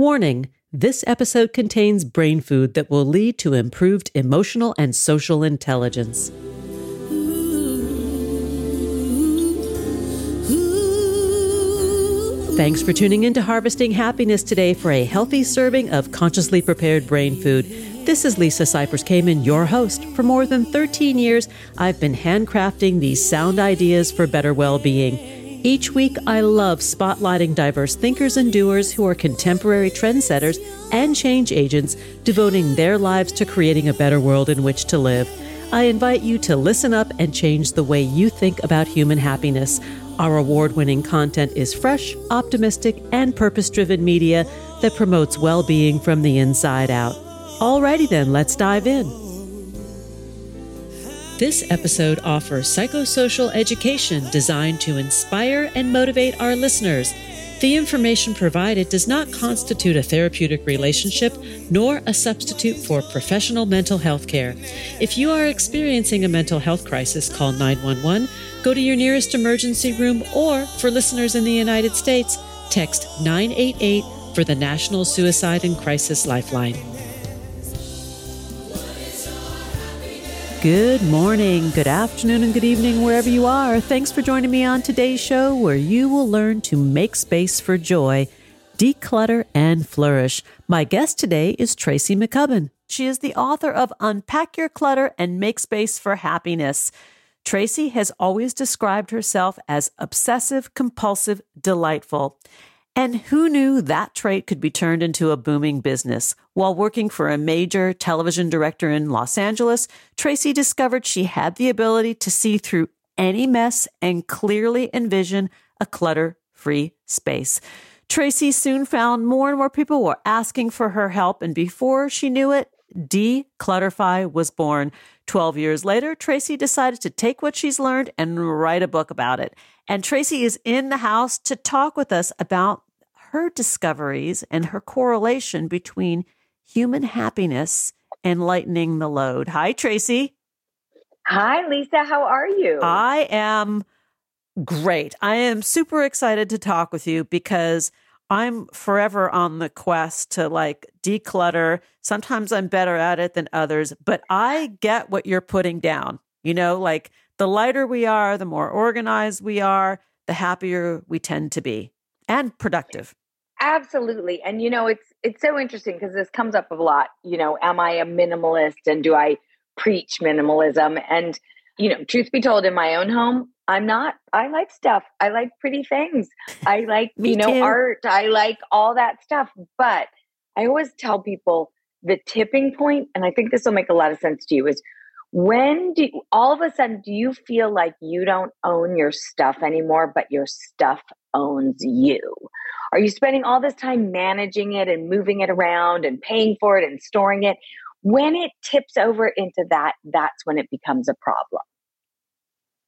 Warning this episode contains brain food that will lead to improved emotional and social intelligence. Thanks for tuning in to Harvesting Happiness today for a healthy serving of consciously prepared brain food. This is Lisa Cypers Kamen, your host. For more than 13 years, I've been handcrafting these sound ideas for better well being. Each week, I love spotlighting diverse thinkers and doers who are contemporary trendsetters and change agents, devoting their lives to creating a better world in which to live. I invite you to listen up and change the way you think about human happiness. Our award winning content is fresh, optimistic, and purpose driven media that promotes well being from the inside out. Alrighty then, let's dive in. This episode offers psychosocial education designed to inspire and motivate our listeners. The information provided does not constitute a therapeutic relationship nor a substitute for professional mental health care. If you are experiencing a mental health crisis, call 911 Go to your nearest emergency room or, for listeners in the United States, text 988 for the National Suicide and Crisis Lifeline. Good morning, good afternoon, and good evening, wherever you are. Thanks for joining me on today's show, where you will learn to make space for joy, declutter, and flourish. My guest today is Tracy McCubbin. She is the author of Unpack Your Clutter and Make Space for Happiness. Tracy has always described herself as obsessive, compulsive, delightful. And who knew that trait could be turned into a booming business? While working for a major television director in Los Angeles, Tracy discovered she had the ability to see through any mess and clearly envision a clutter free space. Tracy soon found more and more people were asking for her help, and before she knew it, dClutterfly was born. 12 years later, Tracy decided to take what she's learned and write a book about it. And Tracy is in the house to talk with us about her discoveries and her correlation between human happiness and lightening the load. Hi, Tracy. Hi, Lisa. How are you? I am great. I am super excited to talk with you because I'm forever on the quest to like declutter. Sometimes I'm better at it than others, but I get what you're putting down. You know, like the lighter we are, the more organized we are, the happier we tend to be and productive. Absolutely. And you know, it's it's so interesting because this comes up a lot, you know, am I a minimalist and do I preach minimalism? And you know, truth be told in my own home, I'm not. I like stuff. I like pretty things. I like, you know, too. art. I like all that stuff. But I always tell people the tipping point, and I think this will make a lot of sense to you, is when do all of a sudden do you feel like you don't own your stuff anymore, but your stuff owns you? Are you spending all this time managing it and moving it around and paying for it and storing it? When it tips over into that, that's when it becomes a problem.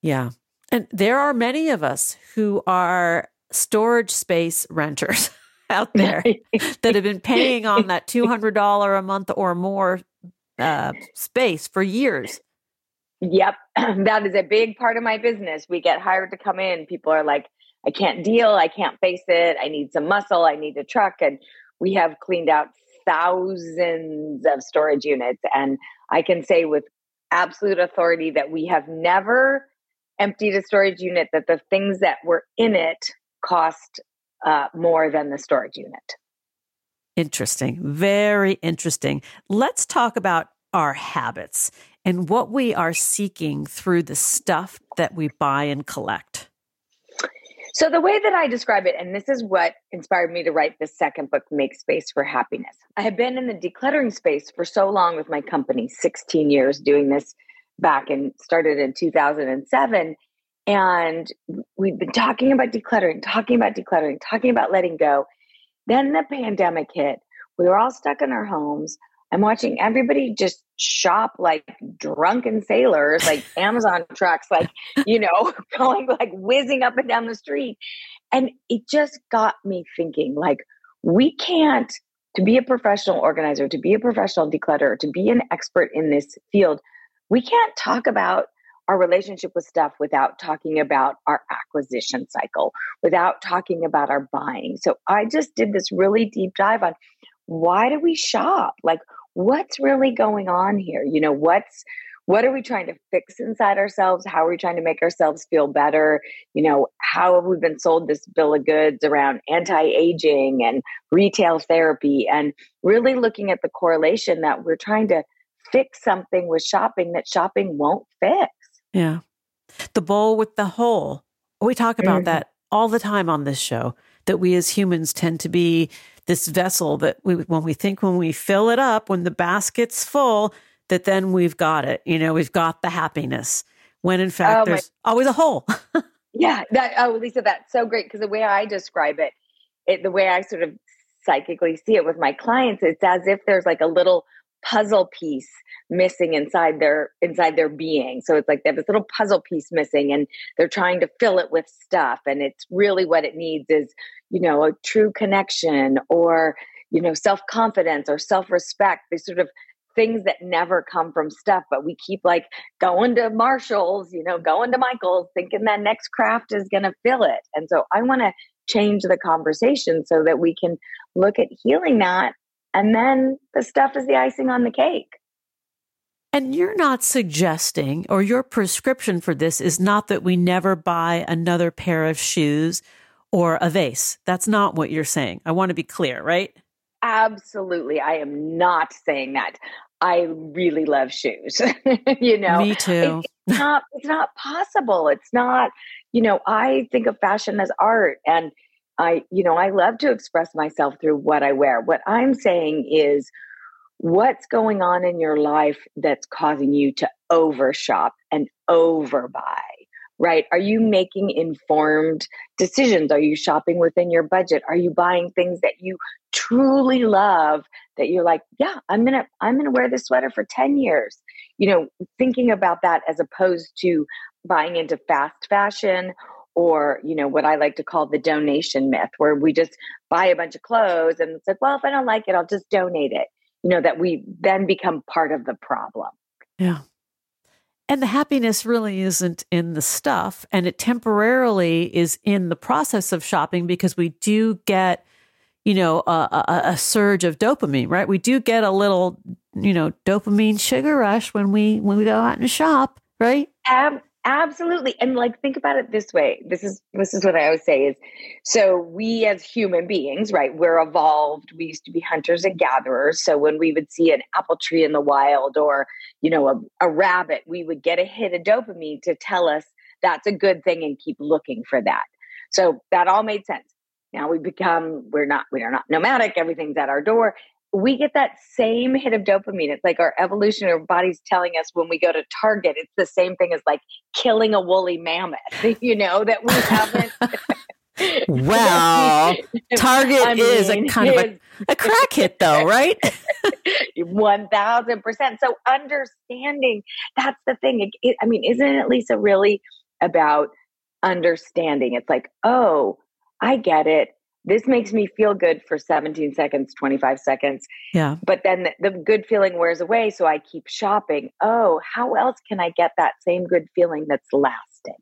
Yeah. And there are many of us who are storage space renters out there that have been paying on that $200 a month or more uh, space for years. Yep. That is a big part of my business. We get hired to come in. People are like, I can't deal. I can't face it. I need some muscle. I need a truck. And we have cleaned out thousands of storage units. And I can say with absolute authority that we have never emptied a storage unit that the things that were in it cost uh, more than the storage unit. Interesting. Very interesting. Let's talk about our habits and what we are seeking through the stuff that we buy and collect. So, the way that I describe it, and this is what inspired me to write this second book, Make Space for Happiness. I have been in the decluttering space for so long with my company 16 years doing this back and started in 2007. And we've been talking about decluttering, talking about decluttering, talking about letting go. Then the pandemic hit. We were all stuck in our homes. I'm watching everybody just shop like drunken sailors, like Amazon trucks, like, you know, going like whizzing up and down the street. And it just got me thinking like, we can't, to be a professional organizer, to be a professional declutter, to be an expert in this field, we can't talk about our relationship with stuff without talking about our acquisition cycle, without talking about our buying. So I just did this really deep dive on why do we shop? Like, what's really going on here? You know, what's what are we trying to fix inside ourselves? How are we trying to make ourselves feel better? You know how have we been sold this bill of goods around anti-aging and retail therapy and really looking at the correlation that we're trying to fix something with shopping that shopping won't fix? Yeah. The bowl with the hole. We talk about mm-hmm. that all the time on this show that we as humans tend to be this vessel that we when we think when we fill it up when the basket's full that then we've got it. You know, we've got the happiness when in fact oh, there's always a hole. yeah. That, oh, Lisa, that's so great. Because the way I describe it, it, the way I sort of psychically see it with my clients, it's as if there's like a little puzzle piece missing inside their inside their being so it's like they have this little puzzle piece missing and they're trying to fill it with stuff and it's really what it needs is you know a true connection or you know self-confidence or self-respect these sort of things that never come from stuff, but we keep like going to Marshalls, you know, going to Michael's, thinking that next craft is going to fill it. And so I want to change the conversation so that we can look at healing that. And then the stuff is the icing on the cake. And you're not suggesting, or your prescription for this is not that we never buy another pair of shoes or a vase. That's not what you're saying. I want to be clear, right? Absolutely. I am not saying that. I really love shoes. you know, me too. It's not, it's not possible. It's not, you know, I think of fashion as art and I, you know, I love to express myself through what I wear. What I'm saying is what's going on in your life that's causing you to overshop and overbuy right? Are you making informed decisions? Are you shopping within your budget? Are you buying things that you truly love that you're like, yeah, I'm going to I'm going to wear this sweater for 10 years. You know, thinking about that as opposed to buying into fast fashion or, you know, what I like to call the donation myth where we just buy a bunch of clothes and it's like, well, if I don't like it, I'll just donate it. You know, that we then become part of the problem. Yeah. And the happiness really isn't in the stuff, and it temporarily is in the process of shopping because we do get, you know, a, a, a surge of dopamine, right? We do get a little, you know, dopamine sugar rush when we when we go out and shop, right? Ab- Absolutely. And like think about it this way. This is this is what I always say is so we as human beings, right? We're evolved. We used to be hunters and gatherers. So when we would see an apple tree in the wild or, you know, a, a rabbit, we would get a hit of dopamine to tell us that's a good thing and keep looking for that. So that all made sense. Now we become we're not we are not nomadic, everything's at our door we get that same hit of dopamine. It's like our evolutionary body's telling us when we go to Target, it's the same thing as like killing a woolly mammoth, you know, that we haven't. well, Target I mean, is a kind of a, a crack hit, though, right? 1000%. So, understanding that's the thing. It, it, I mean, isn't it, Lisa, really about understanding? It's like, oh, I get it this makes me feel good for 17 seconds 25 seconds. Yeah. But then the, the, good feeling wears away so i keep shopping. Oh how else can i get that same good feeling that's lasting?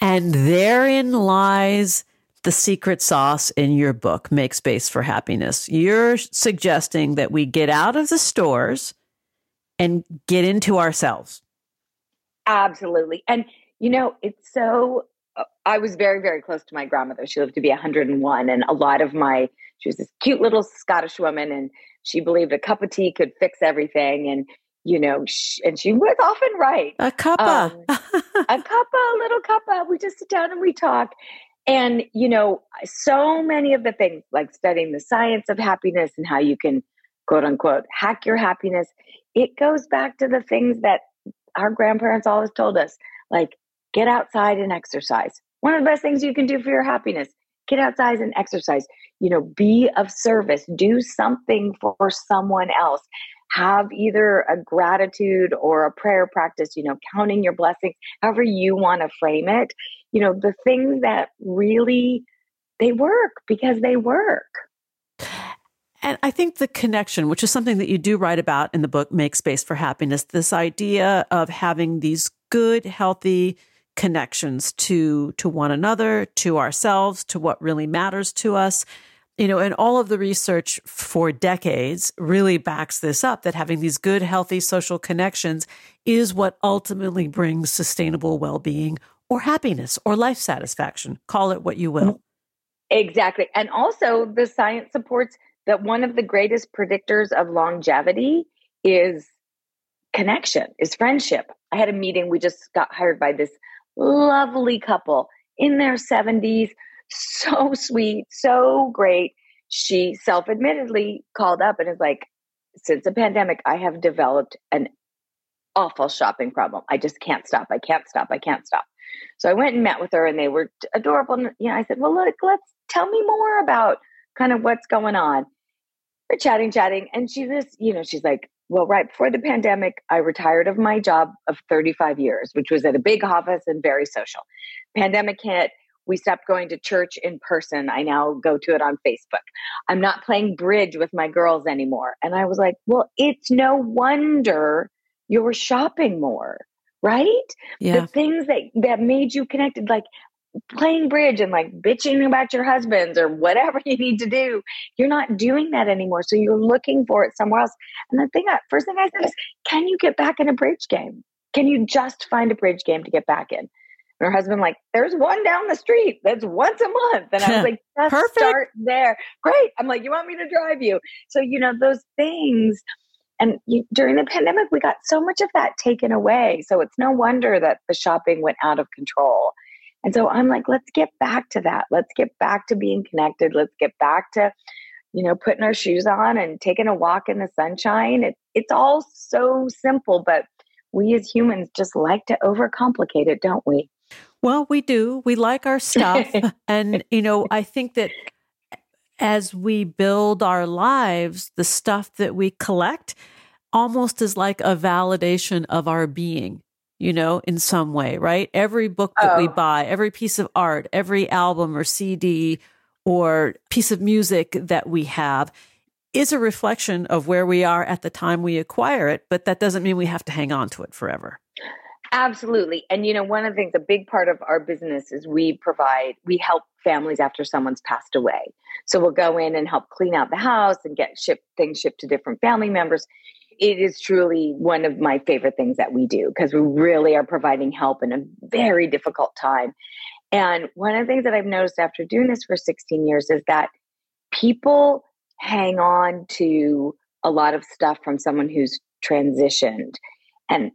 And therein lies the secret sauce in your book make space for happiness. You're suggesting that we get out of the stores and get into ourselves. Absolutely. And you know it's so I was very, very close to my grandmother. She lived to be 101. And a lot of my, she was this cute little Scottish woman and she believed a cup of tea could fix everything. And, you know, she, and she was often right. A cuppa. Um, a cuppa, a little cuppa. We just sit down and we talk. And, you know, so many of the things like studying the science of happiness and how you can, quote unquote, hack your happiness, it goes back to the things that our grandparents always told us, like, get outside and exercise. One of the best things you can do for your happiness get outside and exercise. You know be of service. Do something for someone else. Have either a gratitude or a prayer practice you know counting your blessings however you want to frame it. You know the things that really they work because they work. And I think the connection, which is something that you do write about in the book, Make Space for Happiness, this idea of having these good, healthy connections to, to one another, to ourselves, to what really matters to us. You know, and all of the research for decades really backs this up that having these good, healthy social connections is what ultimately brings sustainable well being or happiness or life satisfaction. Call it what you will. Mm-hmm. Exactly. And also, the science supports that one of the greatest predictors of longevity is connection, is friendship. I had a meeting, we just got hired by this lovely couple in their 70s, so sweet, so great. She self admittedly called up and is like, since the pandemic, I have developed an awful shopping problem. I just can't stop. I can't stop. I can't stop. So I went and met with her and they were adorable. And, you know, I said, well, look, let's tell me more about kind of what's going on. We're chatting, chatting. And she just, you know, she's like, well, right before the pandemic, I retired of my job of 35 years, which was at a big office and very social. Pandemic hit. We stopped going to church in person. I now go to it on Facebook. I'm not playing bridge with my girls anymore. And I was like, well, it's no wonder you're shopping more, right? Yeah. The things that that made you connected, like playing bridge and like bitching about your husbands or whatever you need to do. You're not doing that anymore. So you're looking for it somewhere else. And the thing, I, first thing I said is, can you get back in a bridge game? Can you just find a bridge game to get back in? And her husband, like, there's one down the street that's once a month. And I was like, just Perfect. start there. Great. I'm like, you want me to drive you? So, you know, those things. And you, during the pandemic, we got so much of that taken away. So it's no wonder that the shopping went out of control. And so I'm like, let's get back to that. Let's get back to being connected. Let's get back to, you know, putting our shoes on and taking a walk in the sunshine. It, it's all so simple, but we as humans just like to overcomplicate it, don't we? Well, we do. We like our stuff. and, you know, I think that as we build our lives, the stuff that we collect almost is like a validation of our being you know, in some way, right? Every book that oh. we buy, every piece of art, every album or CD or piece of music that we have is a reflection of where we are at the time we acquire it, but that doesn't mean we have to hang on to it forever. Absolutely. And you know, one of the things, a big part of our business is we provide, we help families after someone's passed away. So we'll go in and help clean out the house and get shipped things shipped to different family members it is truly one of my favorite things that we do because we really are providing help in a very difficult time. And one of the things that I've noticed after doing this for 16 years is that people hang on to a lot of stuff from someone who's transitioned. And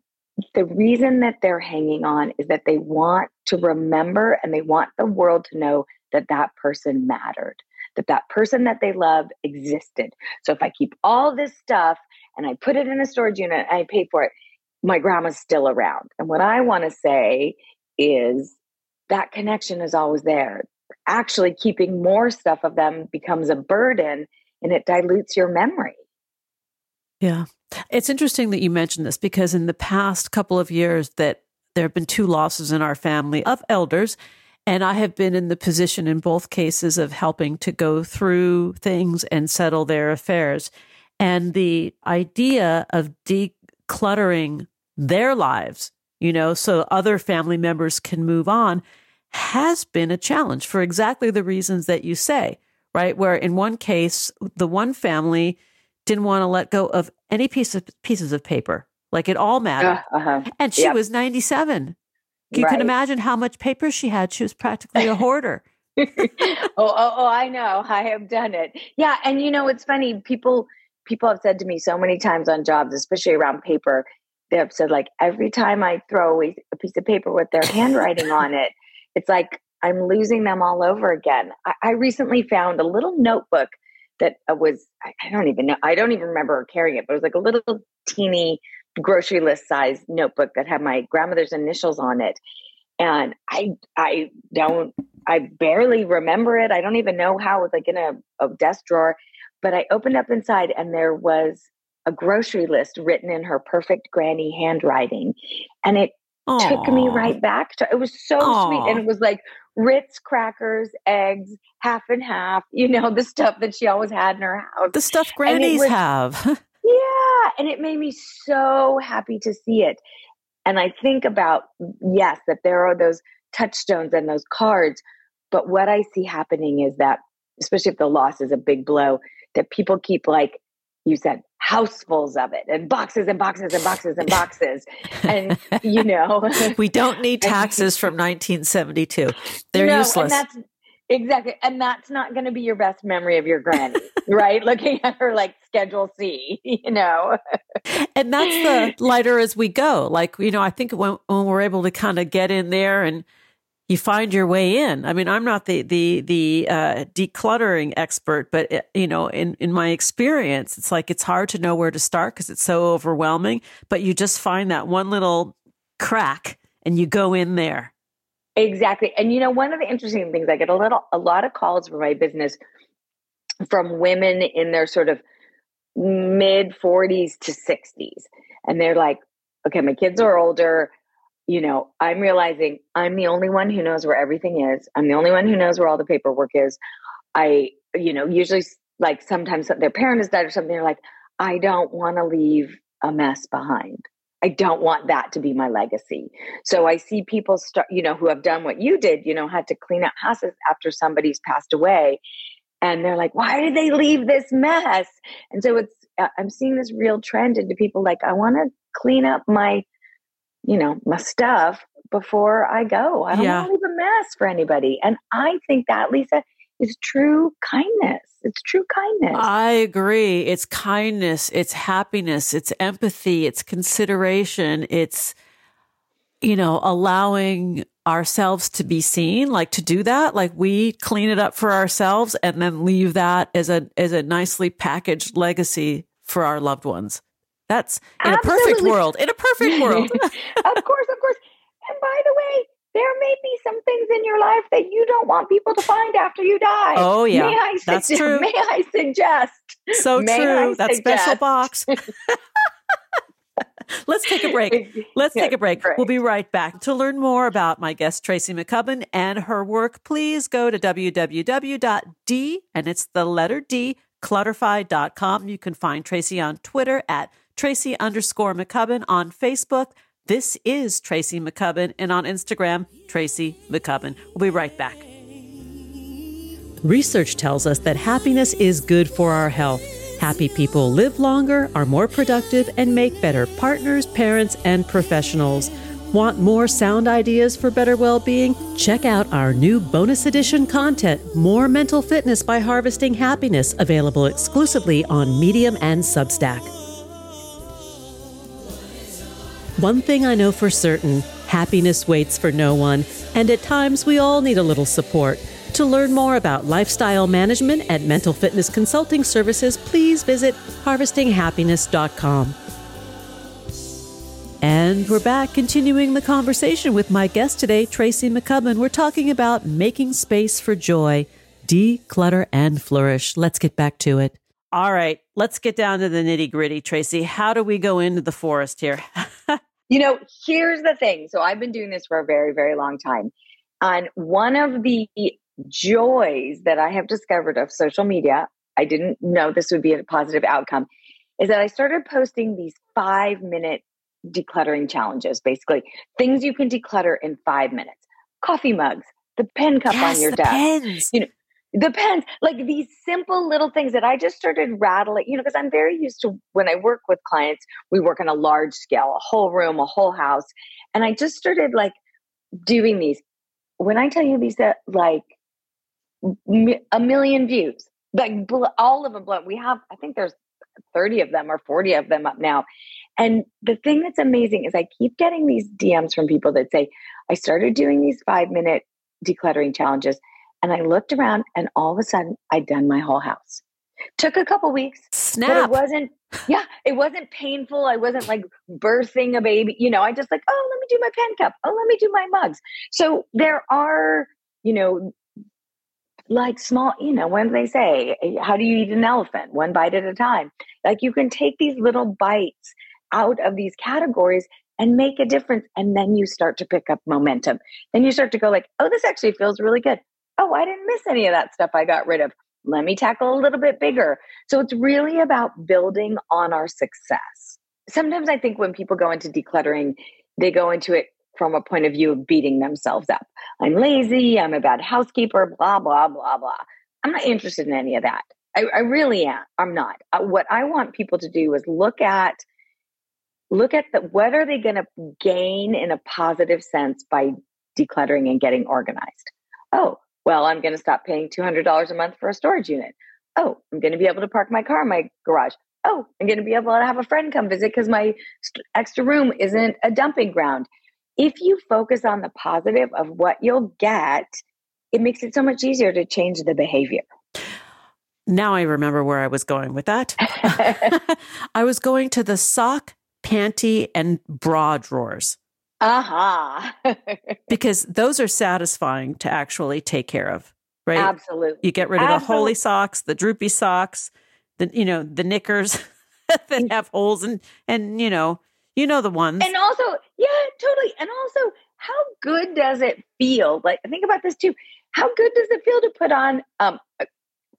the reason that they're hanging on is that they want to remember and they want the world to know that that person mattered, that that person that they love existed. So if I keep all this stuff and I put it in a storage unit and I pay for it, my grandma's still around. And what I want to say is that connection is always there. Actually, keeping more stuff of them becomes a burden and it dilutes your memory. Yeah. It's interesting that you mentioned this because in the past couple of years that there have been two losses in our family of elders and I have been in the position in both cases of helping to go through things and settle their affairs. And the idea of decluttering their lives, you know, so other family members can move on has been a challenge for exactly the reasons that you say, right? Where in one case, the one family didn't want to let go of any piece of pieces of paper. Like it all mattered. Uh, uh-huh. And she yep. was 97. You right. can imagine how much paper she had. She was practically a hoarder. oh, oh, oh, I know. I have done it. Yeah. And you know, it's funny. People people have said to me so many times on jobs, especially around paper, they have said like every time I throw away a piece of paper with their handwriting on it, it's like I'm losing them all over again. I, I recently found a little notebook that uh, was I, I don't even know I don't even remember carrying it, but it was like a little teeny grocery list size notebook that had my grandmother's initials on it. And I I don't I barely remember it. I don't even know how it was like in a, a desk drawer. But I opened up inside and there was a grocery list written in her perfect granny handwriting. And it Aww. took me right back to it was so Aww. sweet. And it was like Ritz crackers, eggs, half and half, you know, the stuff that she always had in her house. The stuff grannies was, have. yeah. And it made me so happy to see it. And I think about, yes, that there are those touchstones and those cards. But what I see happening is that, especially if the loss is a big blow, that people keep like you said housefuls of it and boxes and boxes and boxes and boxes. And you know we don't need taxes from 1972 they're no, useless. and that's exactly and that's not going to be your best memory of your granny right? Looking at her like schedule c you know? And that's the lighter as we go. Like you know i think when, when we're able to kind of get in there and you find your way in. I mean, I'm not the the the uh, decluttering expert, but it, uh, you know, in in my experience, it's like it's hard to know where to start because it's so overwhelming. But you just find that one little crack, and you go in there. Exactly, and you know, one of the interesting things I get a little a lot of calls for my business from women in their sort of mid 40s to 60s, and they're like, "Okay, my kids are older." You know, I'm realizing I'm the only one who knows where everything is. I'm the only one who knows where all the paperwork is. I, you know, usually like sometimes their parent has died or something. They're like, I don't want to leave a mess behind. I don't want that to be my legacy. So I see people start, you know, who have done what you did, you know, had to clean up houses after somebody's passed away. And they're like, why did they leave this mess? And so it's, uh, I'm seeing this real trend into people like, I want to clean up my you know, my stuff before I go. I don't yeah. want to leave a mess for anybody. And I think that, Lisa, is true kindness. It's true kindness. I agree. It's kindness, it's happiness, it's empathy, it's consideration, it's, you know, allowing ourselves to be seen, like to do that. Like we clean it up for ourselves and then leave that as a, as a nicely packaged legacy for our loved ones. That's in Absolutely. a perfect world. In a perfect world. of course, of course. And by the way, there may be some things in your life that you don't want people to find after you die. Oh yeah, may I that's true. May I suggest? So true. That special box. Let's take a break. Let's take a break. We'll be right back. To learn more about my guest, Tracy McCubbin, and her work, please go to www.d, and it's the letter D, clutterfly.com. You can find Tracy on Twitter at Tracy underscore McCubbin on Facebook. This is Tracy McCubbin, and on Instagram, Tracy McCubbin. We'll be right back. Research tells us that happiness is good for our health. Happy people live longer, are more productive, and make better partners, parents, and professionals. Want more sound ideas for better well being? Check out our new bonus edition content, More Mental Fitness by Harvesting Happiness, available exclusively on Medium and Substack. One thing I know for certain happiness waits for no one, and at times we all need a little support. To learn more about lifestyle management and mental fitness consulting services, please visit harvestinghappiness.com. And we're back continuing the conversation with my guest today, Tracy McCubbin. We're talking about making space for joy, declutter, and flourish. Let's get back to it. All right, let's get down to the nitty gritty, Tracy. How do we go into the forest here? You know, here's the thing. So I've been doing this for a very, very long time. And one of the joys that I have discovered of social media, I didn't know this would be a positive outcome, is that I started posting these five minute decluttering challenges, basically things you can declutter in five minutes. Coffee mugs, the pen cup yes, on your desk. Pens. You know, Depends. Like these simple little things that I just started rattling, you know, because I'm very used to when I work with clients, we work on a large scale, a whole room, a whole house. And I just started like doing these. When I tell you these, that like a million views, like all of them, we have, I think there's 30 of them or 40 of them up now. And the thing that's amazing is I keep getting these DMs from people that say, I started doing these five minute decluttering challenges and I looked around and all of a sudden I'd done my whole house. Took a couple weeks. Snap. But it wasn't, yeah, it wasn't painful. I wasn't like birthing a baby. You know, I just like, oh, let me do my pen cup. Oh, let me do my mugs. So there are, you know, like small, you know, when they say, how do you eat an elephant? One bite at a time. Like you can take these little bites out of these categories and make a difference. And then you start to pick up momentum. Then you start to go like, oh, this actually feels really good. Oh, I didn't miss any of that stuff I got rid of. Let me tackle a little bit bigger. So it's really about building on our success. Sometimes I think when people go into decluttering, they go into it from a point of view of beating themselves up. I'm lazy, I'm a bad housekeeper, blah, blah, blah, blah. I'm not interested in any of that. I, I really am. I'm not. Uh, what I want people to do is look at look at the what are they going to gain in a positive sense by decluttering and getting organized. Oh, well, I'm going to stop paying $200 a month for a storage unit. Oh, I'm going to be able to park my car in my garage. Oh, I'm going to be able to have a friend come visit because my st- extra room isn't a dumping ground. If you focus on the positive of what you'll get, it makes it so much easier to change the behavior. Now I remember where I was going with that. I was going to the sock, panty, and bra drawers. Aha. Uh-huh. because those are satisfying to actually take care of, right? Absolutely. You get rid of Absolutely. the holy socks, the droopy socks, the you know, the knickers that have holes and and you know, you know the ones. And also, yeah, totally. And also, how good does it feel? Like think about this too. How good does it feel to put on um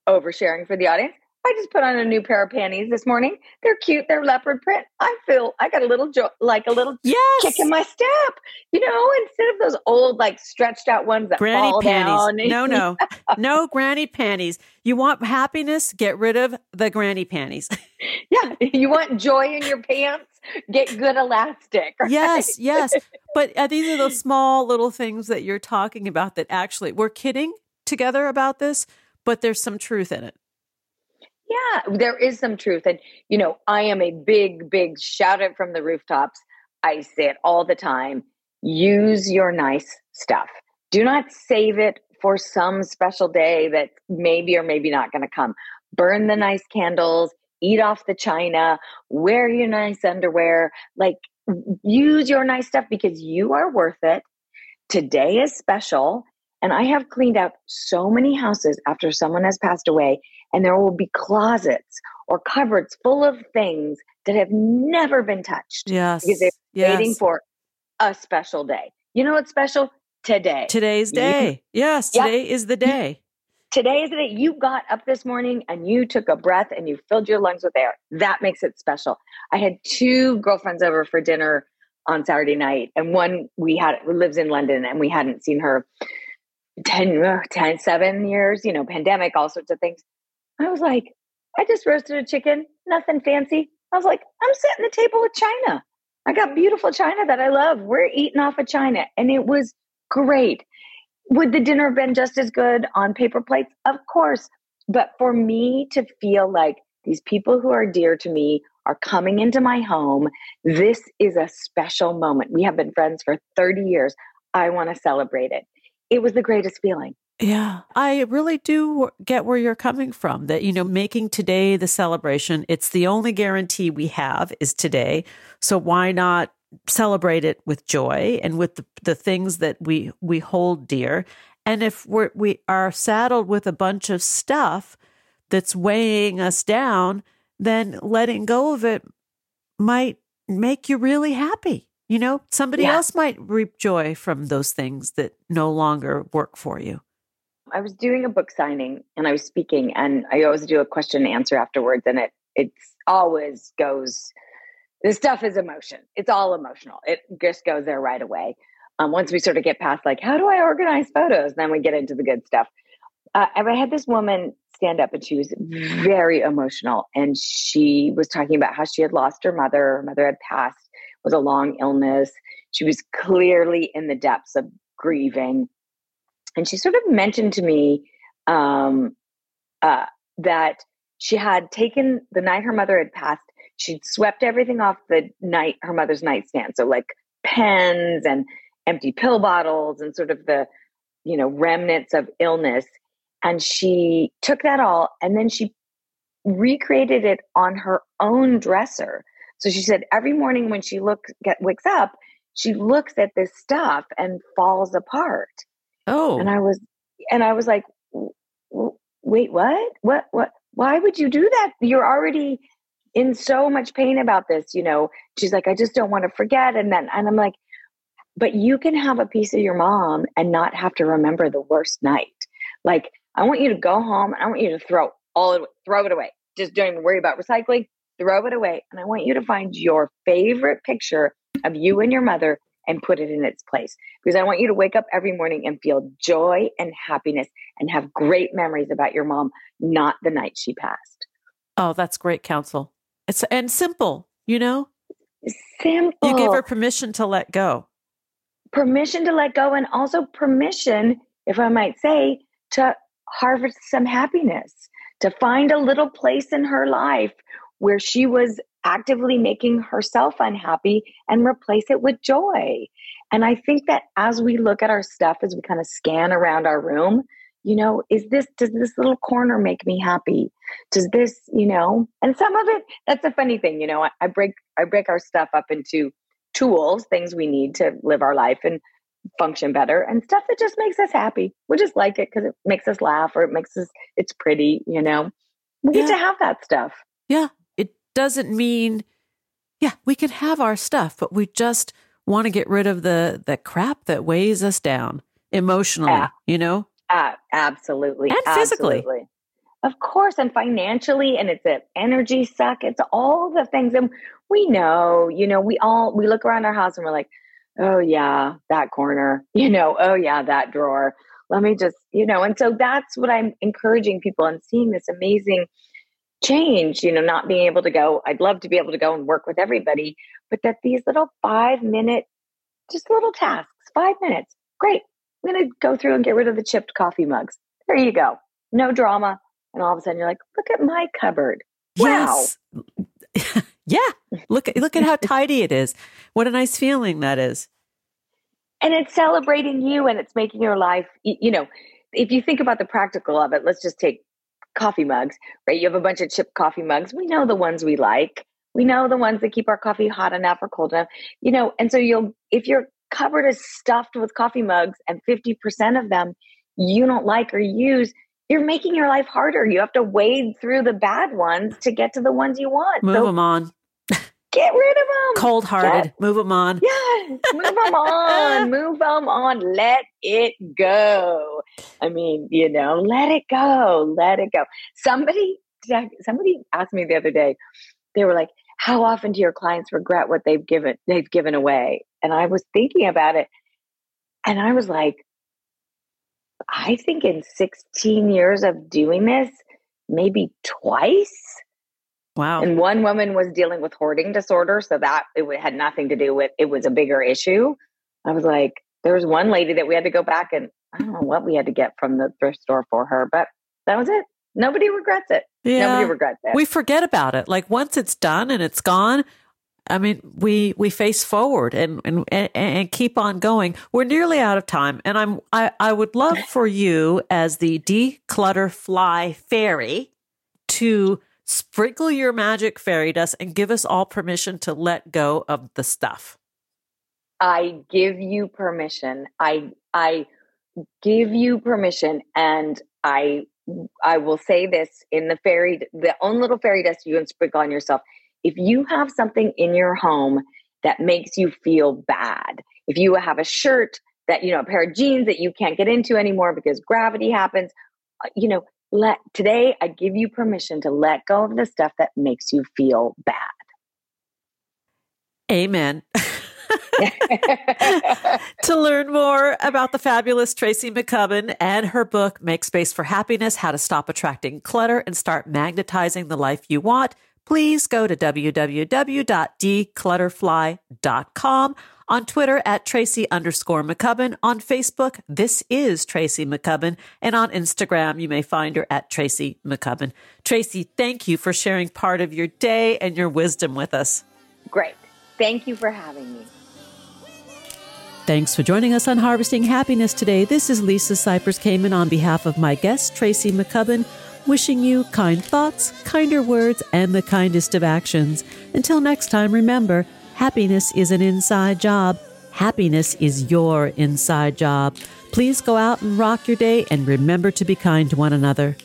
oversharing for the audience. I just put on a new pair of panties this morning. They're cute. They're leopard print. I feel I got a little jo- like a little yes. kick in my step. You know, instead of those old like stretched out ones that granny fall panties. down. No, no, no granny panties. You want happiness? Get rid of the granny panties. yeah, you want joy in your pants? Get good elastic. Right? Yes, yes. But uh, these are the small little things that you're talking about that actually we're kidding together about this but there's some truth in it. Yeah, there is some truth. And, you know, I am a big, big shout it from the rooftops. I say it all the time use your nice stuff. Do not save it for some special day that maybe or maybe not going to come. Burn the nice candles, eat off the china, wear your nice underwear. Like, use your nice stuff because you are worth it. Today is special. And I have cleaned out so many houses after someone has passed away, and there will be closets or cupboards full of things that have never been touched. Yes. Because they're yes. waiting for a special day. You know what's special? Today. Today's day. You, yes, today yep. is the day. Today is the day you got up this morning and you took a breath and you filled your lungs with air. That makes it special. I had two girlfriends over for dinner on Saturday night, and one we had lives in London and we hadn't seen her 10, uh, 10, seven years, you know, pandemic, all sorts of things. I was like, I just roasted a chicken, nothing fancy. I was like, I'm setting the table with China. I got beautiful China that I love. We're eating off of China. And it was great. Would the dinner have been just as good on paper plates? Of course. But for me to feel like these people who are dear to me are coming into my home, this is a special moment. We have been friends for 30 years. I want to celebrate it it was the greatest feeling. Yeah, I really do get where you're coming from. That, you know, making today the celebration, it's the only guarantee we have is today. So why not celebrate it with joy and with the, the things that we, we hold dear? And if we're, we are saddled with a bunch of stuff that's weighing us down, then letting go of it might make you really happy. You know, somebody yeah. else might reap joy from those things that no longer work for you. I was doing a book signing and I was speaking, and I always do a question and answer afterwards, and it it's always goes. This stuff is emotion. It's all emotional. It just goes there right away. Um, once we sort of get past like, how do I organize photos? Then we get into the good stuff. Uh, I had this woman stand up and she was very emotional and she was talking about how she had lost her mother. Her mother had passed was a long illness. She was clearly in the depths of grieving. And she sort of mentioned to me um, uh, that she had taken the night her mother had passed, she'd swept everything off the night her mother's nightstand. So, like pens and empty pill bottles and sort of the, you know, remnants of illness. And she took that all and then she recreated it on her own dresser. So she said every morning when she looks get wakes up, she looks at this stuff and falls apart. Oh. And I was and I was like, wait, what? What what why would you do that? You're already in so much pain about this, you know. She's like, I just don't want to forget. And then, and I'm like, but you can have a piece of your mom and not have to remember the worst night. Like, I want you to go home and I want you to throw all it, throw it away. Just don't even worry about recycling. Throw it away. And I want you to find your favorite picture of you and your mother and put it in its place. Because I want you to wake up every morning and feel joy and happiness and have great memories about your mom, not the night she passed. Oh, that's great counsel. It's and simple, you know? Simple. You gave her permission to let go. Permission to let go and also permission, if I might say, to harvest some happiness, to find a little place in her life where she was actively making herself unhappy and replace it with joy. And I think that as we look at our stuff, as we kind of scan around our room, you know, is this, does this little corner make me happy? Does this, you know, and some of it, that's a funny thing, you know, I, I break, I break our stuff up into tools, things we need to live our life and function better and stuff that just makes us happy. We just like it because it makes us laugh or it makes us, it's pretty, you know, we yeah. get to have that stuff. Yeah doesn't mean, yeah, we can have our stuff, but we just want to get rid of the the crap that weighs us down emotionally. You know, uh, absolutely, and physically. Absolutely. Of course, and financially, and it's an energy suck. It's all the things, and we know, you know, we all we look around our house and we're like, oh yeah, that corner, you know, oh yeah, that drawer. Let me just, you know, and so that's what I'm encouraging people and seeing this amazing change, you know, not being able to go. I'd love to be able to go and work with everybody, but that these little five minute, just little tasks, five minutes, great. I'm going to go through and get rid of the chipped coffee mugs. There you go. No drama. And all of a sudden you're like, look at my cupboard. Wow. Yes. yeah. Look at, look at how tidy it is. What a nice feeling that is. And it's celebrating you and it's making your life, you know, if you think about the practical of it, let's just take coffee mugs, right? You have a bunch of chipped coffee mugs. We know the ones we like. We know the ones that keep our coffee hot enough or cold enough, you know. And so you'll, if your cupboard is stuffed with coffee mugs and 50% of them you don't like or use, you're making your life harder. You have to wade through the bad ones to get to the ones you want. Move so, them on. Get rid of them. Cold hearted. Move them on. Yeah. Move them on. Move them on. Let it go. I mean, you know, let it go. Let it go. Somebody, somebody asked me the other day, they were like, how often do your clients regret what they've given, they've given away? And I was thinking about it and I was like, I think in 16 years of doing this, maybe twice Wow. And one woman was dealing with hoarding disorder. So that it had nothing to do with it was a bigger issue. I was like, there was one lady that we had to go back and I don't know what we had to get from the thrift store for her, but that was it. Nobody regrets it. Yeah. Nobody regrets it. We forget about it. Like once it's done and it's gone, I mean, we we face forward and, and and keep on going. We're nearly out of time, and I'm I I would love for you as the declutter fly fairy to Sprinkle your magic fairy dust and give us all permission to let go of the stuff. I give you permission. I I give you permission and I I will say this in the fairy the own little fairy dust you can sprinkle on yourself. If you have something in your home that makes you feel bad, if you have a shirt that you know a pair of jeans that you can't get into anymore because gravity happens, uh, you know, let today I give you permission to let go of the stuff that makes you feel bad. Amen. to learn more about the fabulous Tracy McCubbin and her book, Make Space for Happiness How to Stop Attracting Clutter and Start Magnetizing the Life You Want, please go to www.dclutterfly.com on Twitter at Tracy underscore McCubbin. On Facebook, this is Tracy McCubbin. And on Instagram, you may find her at Tracy McCubbin. Tracy, thank you for sharing part of your day and your wisdom with us. Great. Thank you for having me. Thanks for joining us on Harvesting Happiness today. This is Lisa Cypers Kamen on behalf of my guest, Tracy McCubbin, wishing you kind thoughts, kinder words, and the kindest of actions. Until next time, remember, Happiness is an inside job. Happiness is your inside job. Please go out and rock your day and remember to be kind to one another.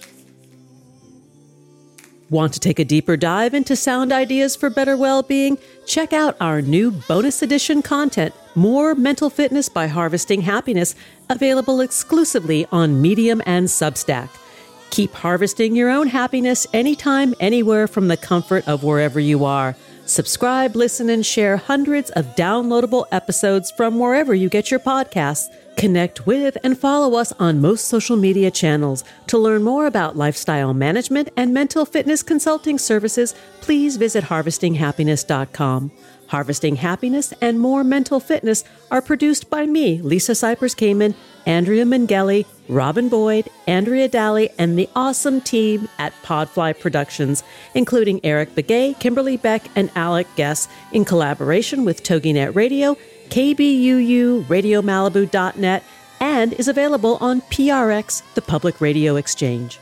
Want to take a deeper dive into sound ideas for better well being? Check out our new bonus edition content, More Mental Fitness by Harvesting Happiness, available exclusively on Medium and Substack. Keep harvesting your own happiness anytime, anywhere from the comfort of wherever you are. Subscribe, listen, and share hundreds of downloadable episodes from wherever you get your podcasts. Connect with and follow us on most social media channels. To learn more about lifestyle management and mental fitness consulting services, please visit harvestinghappiness.com. Harvesting Happiness and More Mental Fitness are produced by me, Lisa Cypers Kamen, Andrea Mengele, Robin Boyd, Andrea Daly, and the awesome team at Podfly Productions, including Eric Begay, Kimberly Beck, and Alec Guess, in collaboration with TogiNet Radio, KBUU, RadioMalibu.net, and is available on PRX, the Public Radio Exchange.